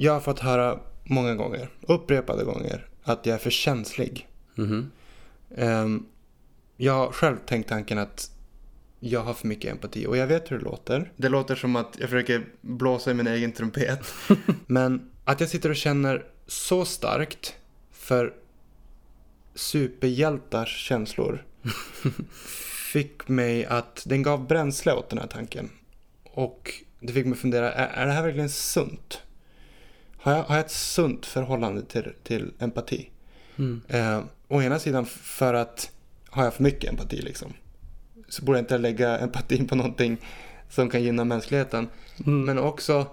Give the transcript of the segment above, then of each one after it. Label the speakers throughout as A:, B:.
A: jag har fått höra många gånger, upprepade gånger, att jag är för känslig. Ehm, jag har själv tänkt tanken att jag har för mycket empati och jag vet hur det låter. Det låter som att jag försöker blåsa i min egen trumpet. Men att jag sitter och känner så starkt för superhjältars känslor fick mig att, den gav bränsle åt den här tanken. Och det fick mig fundera, är, är det här verkligen sunt? Har jag, har jag ett sunt förhållande till, till empati?
B: Mm.
A: Eh, å ena sidan för att har jag för mycket empati liksom. Så borde jag inte lägga empatin på någonting som kan gynna mänskligheten.
B: Mm.
A: Men också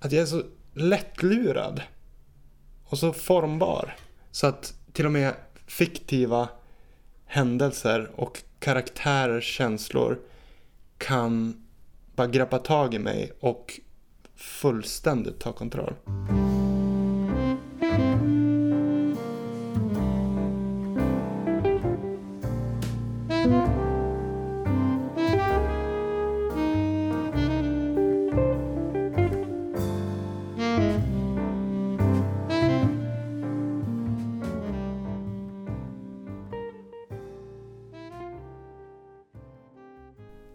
A: att jag är så lättlurad. Och så formbar. Så att till och med fiktiva händelser och karaktärers känslor kan bara greppa tag i mig och fullständigt ta kontroll.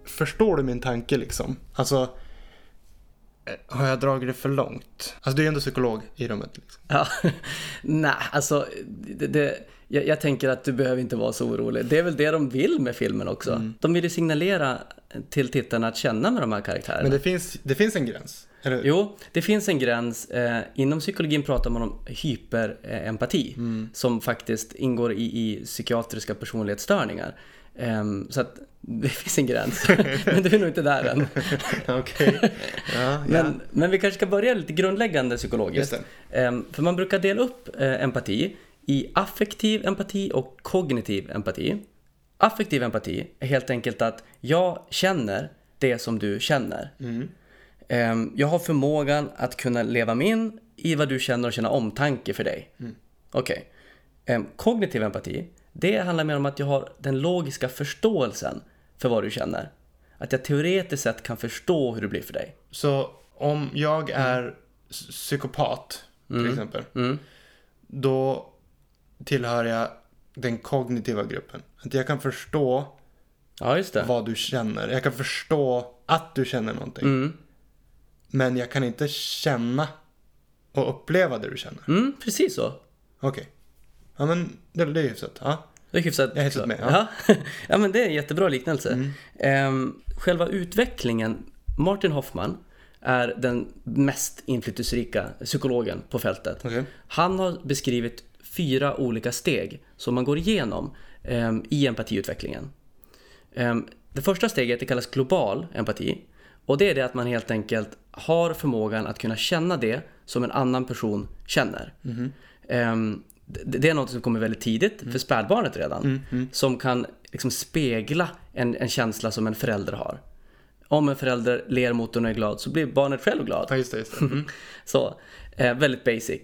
A: Förstår du min tanke liksom? Alltså, har jag dragit det för långt? Alltså du är ju ändå psykolog i rummet. Liksom.
B: Ja, nej, alltså det, det, jag, jag tänker att du behöver inte vara så orolig. Det är väl det de vill med filmen också. De vill ju signalera till tittarna att känna med de här karaktärerna.
A: Men det finns, det finns en gräns. Eller?
B: Jo, det finns en gräns. Eh, inom psykologin pratar man om hyperempati som faktiskt ingår i, i psykiatriska personlighetsstörningar. Ehm, så att det finns en gräns. Men du är nog inte där än.
A: Okej. Ja,
B: Men, men vi kanske ska börja lite grundläggande psykologiskt. Ehm, för man brukar dela upp eh, empati i affektiv empati och kognitiv empati. Affektiv empati är helt enkelt att jag känner det som du känner.
A: Mm.
B: Ehm, jag har förmågan att kunna leva mig in i vad du känner och känna omtanke för dig. Okej. Ehm, kognitiv empati, det handlar mer om att jag har den logiska förståelsen för vad du känner. Att jag teoretiskt sett kan förstå hur det blir för dig.
A: Så om jag är s- psykopat, till exempel,
B: Mm.
A: då tillhör jag den kognitiva gruppen. Att jag kan förstå
B: Ja,
A: vad du känner. Jag kan förstå att du känner någonting.
B: Mm.
A: Men jag kan inte känna och uppleva det du känner.
B: Mm, precis så.
A: Okej. Ja, men det, det är hyfsat. Ja.
B: Det är hyfsat.
A: Jag är hyfsat med, ja.
B: Ja. ja, men det är en jättebra liknelse. Ehm, själva utvecklingen, Martin Hoffman är den mest inflytelserika psykologen på fältet.
A: Okej.
B: Han har beskrivit fyra olika steg som man går igenom ehm, i empatiutvecklingen. Ehm, det första steget det kallas global empati. Och det är det att man helt enkelt har förmågan att kunna känna det som en annan person känner. Ehm, det, är något som kommer väldigt tidigt, för spädbarnet redan. Som kan liksom spegla en, en känsla som en förälder har. Om en förälder ler mot en och är glad så blir barnet själv glad.
A: Ja, just det. Just det. Mm.
B: Så, eh, väldigt basic.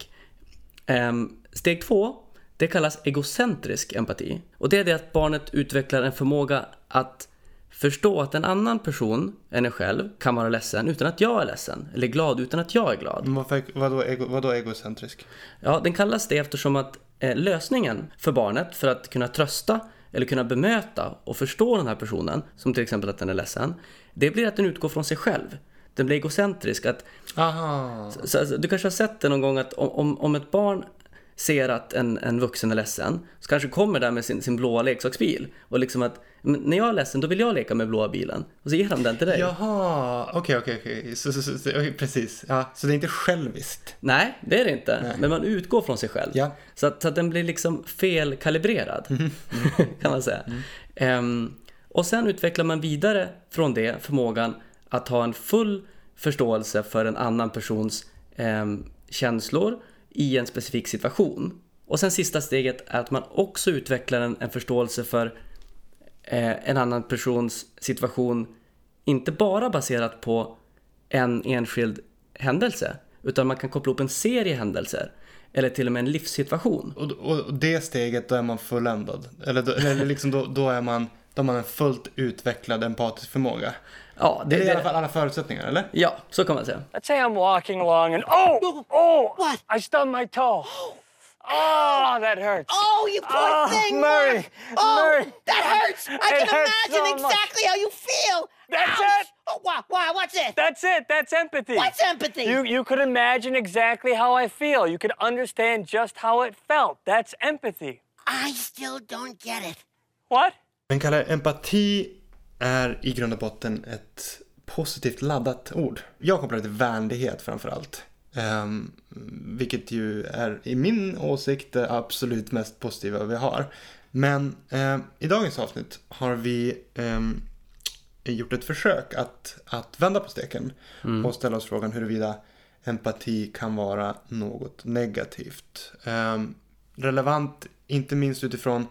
B: Ehm, steg två, det kallas egocentrisk empati. Och det är det att barnet utvecklar en förmåga att förstå att en annan person än en själv kan vara ledsen utan att jag är ledsen. Eller glad utan att jag är glad.
A: Varför, vadå, ego, vadå egocentrisk?
B: Ja, den kallas det eftersom att eh, lösningen för barnet för att kunna trösta eller kunna bemöta och förstå den här personen, som till exempel att den är ledsen, det blir att den utgår från sig själv. Den blir egocentrisk. Att
A: Aha.
B: Så, alltså, du kanske har sett det någon gång att om, om ett barn ser att en, en vuxen är ledsen så kanske kommer där med sin, sin blåa leksaksbil och liksom att "Men när jag är ledsen då vill jag leka med blåa bilen och så ger de den till dig.
A: Jaha, okej, okej, okej. Så, så, så, så, okej, precis. Ja, så det är inte själviskt.
B: Nej, det är det inte.
A: Nej.
B: Men man utgår från sig själv.
A: Ja.
B: Så, att, så att den blir liksom felkalibrerad, kan man säga. Ehm, och sen utvecklar man vidare från det förmågan att ha en full förståelse för en annan persons ehm, känslor i en specifik situation. Och sen sista steget är att man också utvecklar en, en förståelse för eh, en annan persons situation, inte bara baserat på en enskild händelse, utan man kan koppla upp en serie händelser, eller till och med en livssituation.
A: Och, och, och det steget, då är man fulländad. Eller, då, eller liksom då, då, är man, då har man en fullt utvecklad empatisk förmåga.
B: Ja,
A: Det
B: det,
A: är i alla fall alla förutsättningar, eller?
B: ja, så kan man säga.
C: Let's say I'm walking along and oh, oh,
D: What?
C: I stubbed my toe. Oh, that hurts.
D: Oh, you poor
C: Oh,
D: thing,
C: Murray,
D: Oh,
C: Murray.
D: that hurts. I
C: It
D: can
C: hurts
D: imagine
C: so much.
D: exactly how you feel.
C: That's
D: Ouch.
C: it.
D: Oh, why? Why? What's it?
C: That's it. That's empathy.
D: What's empathy?
C: You you could imagine exactly how I feel. You could understand just how it felt. That's empathy.
D: I still don't get it.
C: What?
A: Men Kalle, empati är i grund och botten ett positivt laddat ord. Jag kopplar det till vänlighet framför allt. Ehm, vilket ju är i min åsikt det absolut mest positiva vi har. Men ehm, i dagens avsnitt har vi ehm, gjort ett försök att, att vända på steken och ställa oss frågan huruvida empati kan vara något negativt. Relevant inte minst utifrån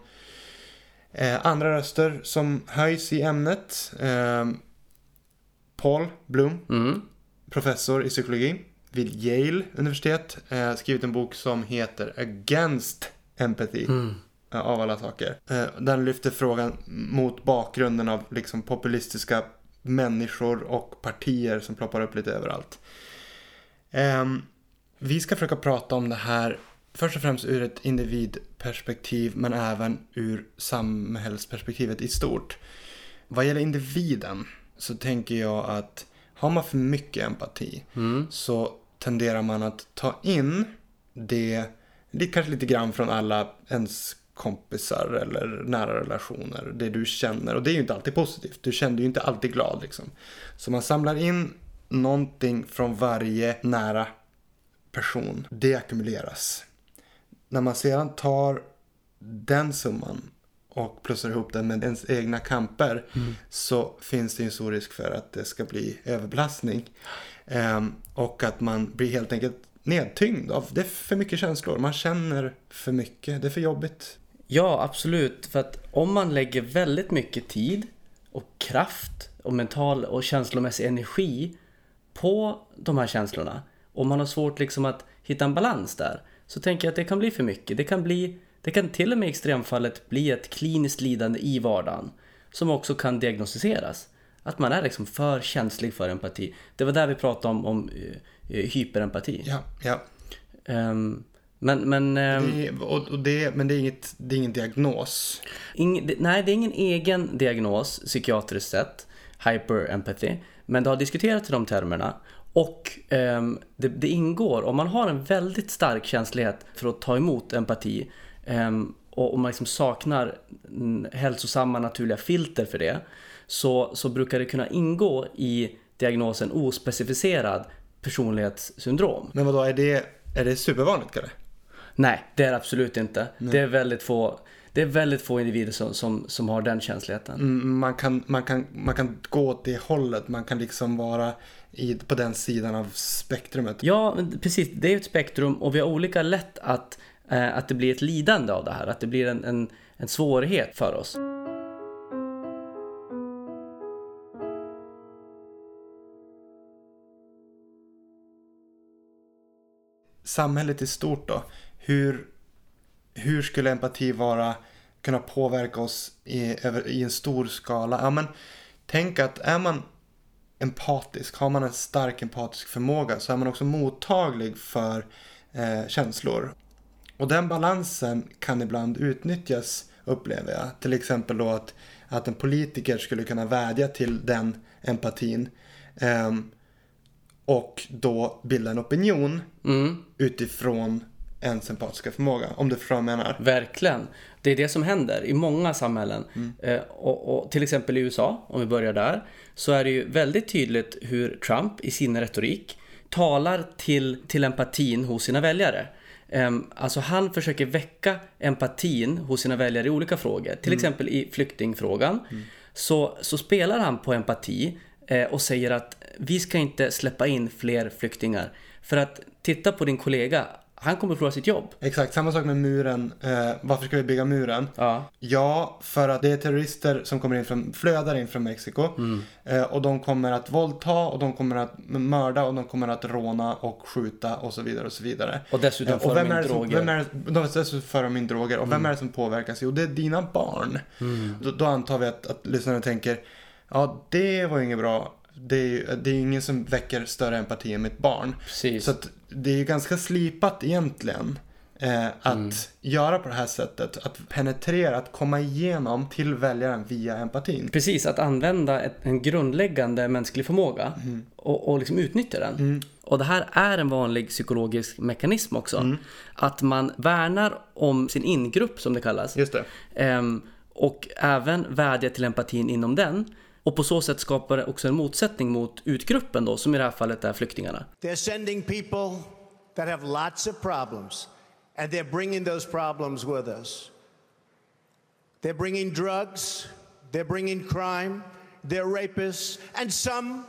A: Eh, andra röster som höjs i ämnet. Eh, Paul Bloom,
B: Mm.
A: professor i psykologi vid Yale universitet. Eh, skrivit en bok som heter Against Empathy. eh, Av alla saker. Eh, den lyfter frågan mot bakgrunden av liksom populistiska människor och partier som ploppar upp lite överallt. Ehm, vi ska försöka prata om det här först och främst ur ett individperspektiv men även ur samhällsperspektivet i stort. Vad gäller individen så tänker jag att har man för mycket empati så tenderar man att ta in det, kanske lite grann från alla ens kompisar eller nära relationer, det du känner. Och det är ju inte alltid positivt, du känner ju inte alltid glad liksom. Så man samlar in någonting från varje nära person, det ackumuleras. När man sedan tar den summan och plussar ihop den med ens egna kamper så finns det ju en stor risk för att det ska bli överbelastning. Ehm, och att man blir helt enkelt nedtyngd av, det är för mycket känslor, man känner för mycket, det är för jobbigt.
B: Ja, absolut. För att om man lägger väldigt mycket tid och kraft och mental och känslomässig energi på de här känslorna och man har svårt liksom att hitta en balans där så tänker jag att det kan bli för mycket. Det kan, bli, det kan till och med i extremfallet bli ett kliniskt lidande i vardagen som också kan diagnostiseras. Att man är liksom för känslig för empati. Det var där vi pratade om, om eh, eh, hyperempati.
A: Ja, ja.
B: Ehm, men men ehm,
A: Det är, och, och det, men det är, inget, det är ingen diagnos.
B: Ing, nej, det är ingen egen diagnos psykiatriskt sett, hyperempathy, men det har diskuterats i de termerna. Och ehm, det, det ingår, om man har en väldigt stark känslighet för att ta emot empati ehm, och om man liksom saknar mm, hälsosamma naturliga filter för det, så, så brukar det kunna ingå i diagnosen ospecificerad personlighetssyndrom.
A: Men vadå, är det, är det supervanligt Kalle?
B: Nej, det är det absolut inte. Det är väldigt få, det är väldigt få individer som, som, som har den känsligheten.
A: Mm, Man kan, man, kan, man kan gå åt det hållet, man kan liksom vara i, på den sidan av spektrumet.
B: Ja, precis. Det är ett spektrum och vi har olika lätt att, eh, att det blir ett lidande av det här. Att det blir en, en, en svårighet för oss.
A: samhället i stort då? Hur, hur skulle empati vara, kunna påverka oss i, över, i en stor skala? Ja, men, tänk att är man empatisk, har man en stark empatisk förmåga så är man också mottaglig för eh, känslor. Och den balansen kan ibland utnyttjas, upplever jag. Till exempel då att, att en politiker skulle kunna vädja till den empatin. ehm, och då bilda en opinion
B: Mm,
A: utifrån ens empatiska förmåga. Om du förstår vad jag menar.
B: verkligen. Det är det som händer i många samhällen. Eh, och, och till exempel i USA, om vi börjar där, så är det ju väldigt tydligt hur Trump i sin retorik talar till, till empatin hos sina väljare. Ehm, Alltså han försöker väcka empatin hos sina väljare i olika frågor. Till exempel i flyktingfrågan. Så, så spelar han på empati eh, och säger att vi ska inte släppa in fler flyktingar. För att titta på din kollega, han kommer förlora sitt jobb.
A: Exakt, samma sak med muren. Eh, varför ska vi bygga muren?
B: Ja.
A: Ja, för att det är terrorister som kommer in från, flödar in från Mexiko. Eh, och de kommer att våldta och de kommer att mörda och de kommer att råna och skjuta och så vidare och så vidare.
B: Och dessutom
A: Eh, och
B: de
A: vem
B: in droger.
A: vem är de dessutom för de in droger. Och vem är det som påverkas? Jo, det är dina barn. Då, då antar vi att, att lyssnaren tänker Ja, det var ju inget bra. Det är, ju- det är ingen som väcker större empati än mitt barn.
B: Precis.
A: Så att det är ju ganska slipat egentligen. Eh, att
B: Mm.
A: göra på det här sättet. Att penetrera, att komma igenom till väljaren via empatin.
B: Precis, att använda ett, en grundläggande mänsklig förmåga och, och liksom utnyttja den. Och det här är en vanlig psykologisk mekanism också. Att man värnar om sin ingrupp som det kallas.
A: Just det.
B: Ehm, och även vädjar till empatin inom den. Och på så sätt skapar det också en motsättning mot utgruppen då, som i det här fallet är flyktingarna.
E: They're sending people that have lots of problems, and they're bringing those problems with us. They're bringing drugs, they're bringing crime, they're rapists, and some,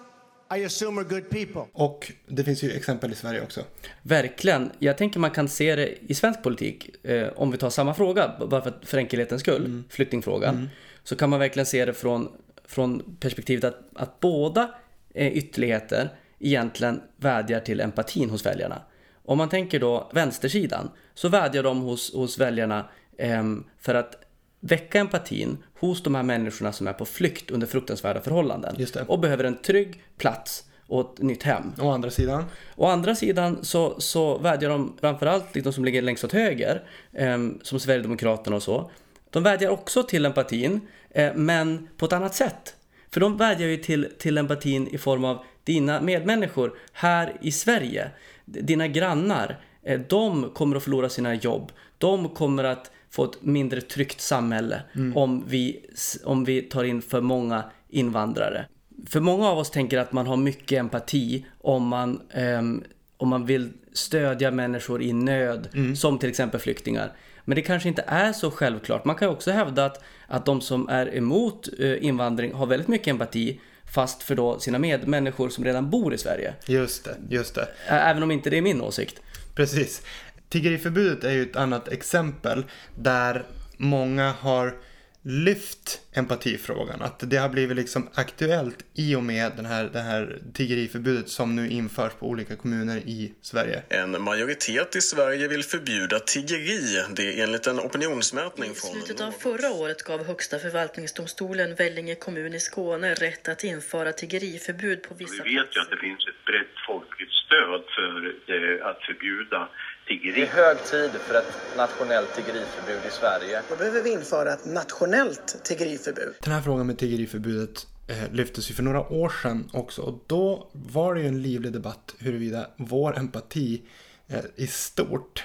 E: I assume, are good people.
A: Och det finns ju exempel i Sverige också.
B: Verkligen. Jag tänker man kan se det i svensk politik. Eh, om vi tar samma fråga, bara för, för enkelhetens skull, flyktingfrågan. Så kan man verkligen se det från, från perspektivet att, att båda eh, ytterligheter egentligen vädjar till empatin hos väljarna. Om man tänker då vänstersidan så vädjar de hos, hos väljarna ehm, för att väcka empatin hos de här människorna som är på flykt under fruktansvärda förhållanden och behöver en trygg plats och ett nytt hem.
A: Å andra sidan.
B: Å andra sidan så, så vädjar de framförallt de som ligger längst åt höger, eh, som Sverigedemokraterna och så. De vädjar också till empatin, eh, men på ett annat sätt. För de vädjar ju till, till empatin i form av dina medmänniskor här i Sverige. Dina grannar, eh, de kommer att förlora sina jobb. De kommer att få ett mindre tryggt samhälle om, vi, om vi tar in för många invandrare. För många av oss tänker att man har mycket empati om man, ehm, om man vill stödja människor i nöd, som till exempel flyktingar. Men det kanske inte är så självklart. Man kan också hävda att, att de som är emot eh, invandring har väldigt mycket empati, fast för då sina medmänniskor som redan bor i Sverige.
A: Just det, just det.
B: Även om inte det är min åsikt.
A: Precis. Tiggeriförbudet är ju ett annat exempel där många har lyft empatifrågan. Att det har blivit liksom aktuellt i och med den här, det här tiggeriförbudet som nu införs på olika kommuner i Sverige.
F: En majoritet i Sverige vill förbjuda tiggeri. Det är enligt en opinionsmätning
G: I
F: från
G: slutet av förra året gav Högsta förvaltningsdomstolen Vellinge kommun i Skåne rätt att införa tiggeriförbud på vissa
H: Vi vet ju att det finns ett brett folkligt stöd för eh, att förbjuda
I: Det
H: tiggeri.
I: är hög tid för ett nationellt tiggeriförbud i Sverige.
J: Då behöver vi införa ett nationellt tiggeriförbud.
A: Den här frågan med tiggeriförbudet eh, lyftes ju för några år sedan också. Och då var det ju en livlig debatt huruvida vår empati eh, i stort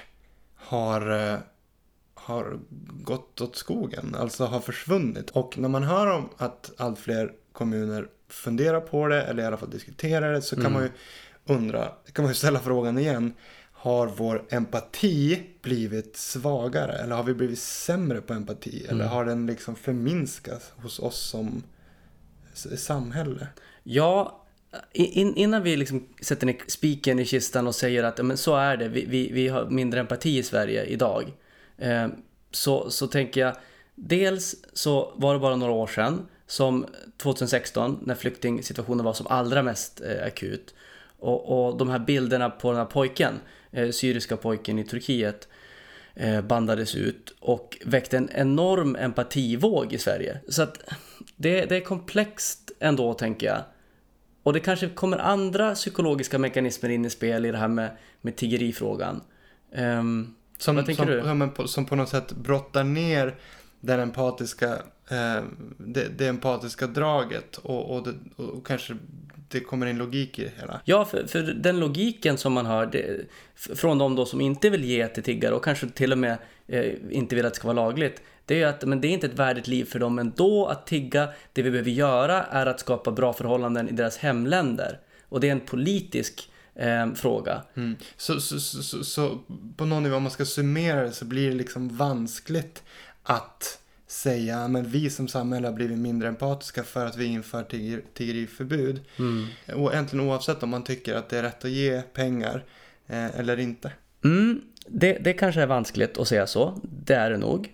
A: har, eh, har gått åt skogen. Alltså har försvunnit. Och när man hör om att allt fler kommuner funderar på det eller i alla fall diskuterar det så kan man ju undra, kan man ju ställa frågan igen. Har vår empati blivit svagare? Eller har vi blivit sämre på empati? Eller har den liksom förminskats hos oss som samhälle?
B: Ja, in, innan vi liksom sätter ner spiken i kistan och säger att men så är det, vi, vi, vi har mindre empati i Sverige idag. Eh, så, så tänker jag, dels så var det bara några år sedan, som 2016, när flyktingsituationen var som allra mest eh, akut. Och, och de här bilderna på den här pojken, eh, syriska pojken i Turkiet, eh, bandades ut och väckte en enorm empativåg i Sverige. Så att det, det är komplext ändå, tänker jag. Och det kanske kommer andra psykologiska mekanismer in i spel i det här med, med tiggerifrågan. Ehm,
A: Som,
B: Vad tänker
A: som,
B: du?
A: men på, som på något sätt brottar ner den empatiska, eh, det, det empatiska draget och, och, det, och kanske det kommer in logik i det hela.
B: Ja, för, för den logiken som man hör det, från de då som inte vill ge till tiggare och kanske till och med eh, inte vill att det ska vara lagligt. Det är att men det är inte ett värdigt liv för dem ändå att tigga. Det vi behöver göra är att skapa bra förhållanden i deras hemländer. Och det är en politisk eh, fråga.
A: Mm. Så, så, så, så, så på någon nivå, om man ska summera det, så blir det liksom vanskligt att säga men vi som samhälle har blivit mindre empatiska för att vi inför tigger, tiggeriförbud. Och egentligen oavsett om man tycker att det är rätt att ge pengar eh, eller inte.
B: Mm, det, det kanske är vanskligt att säga så. Det är det nog.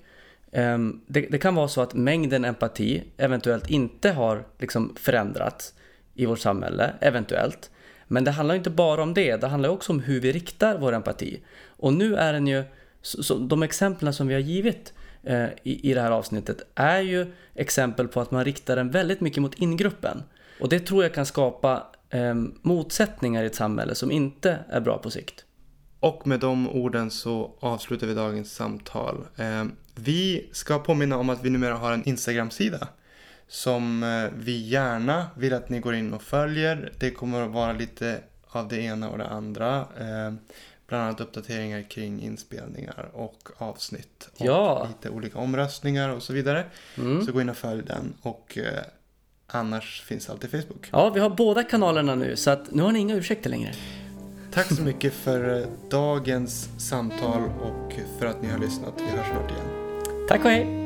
B: Ehm, det, det kan vara så att mängden empati eventuellt inte har liksom förändrats i vårt samhälle, eventuellt. Men det handlar inte bara om det, det handlar också om hur vi riktar vår empati. Och nu är den ju, så, så, de exemplen som vi har givit Eh, i, i det här avsnittet är ju exempel på att man riktar den väldigt mycket mot ingruppen. Och det tror jag kan skapa eh, motsättningar i ett samhälle som inte är bra på sikt.
A: Och med de orden så avslutar vi dagens samtal. Eh, vi ska påminna om att vi numera har en Instagram-sida som eh, vi gärna vill att ni går in och följer. Det kommer att vara lite av det ena och det andra. Ehm, Bland annat uppdateringar kring inspelningar och avsnitt. Och
B: Ja.
A: lite olika omröstningar och så vidare.
B: Mm.
A: Så gå in och följ den. Och eh, annars finns alltid Facebook.
B: Ja, vi har båda kanalerna nu så att nu har ni inga ursäkter längre.
A: Tack så mycket för eh, dagens samtal och för att ni har lyssnat. Vi hörs snart igen.
B: Tack och hej!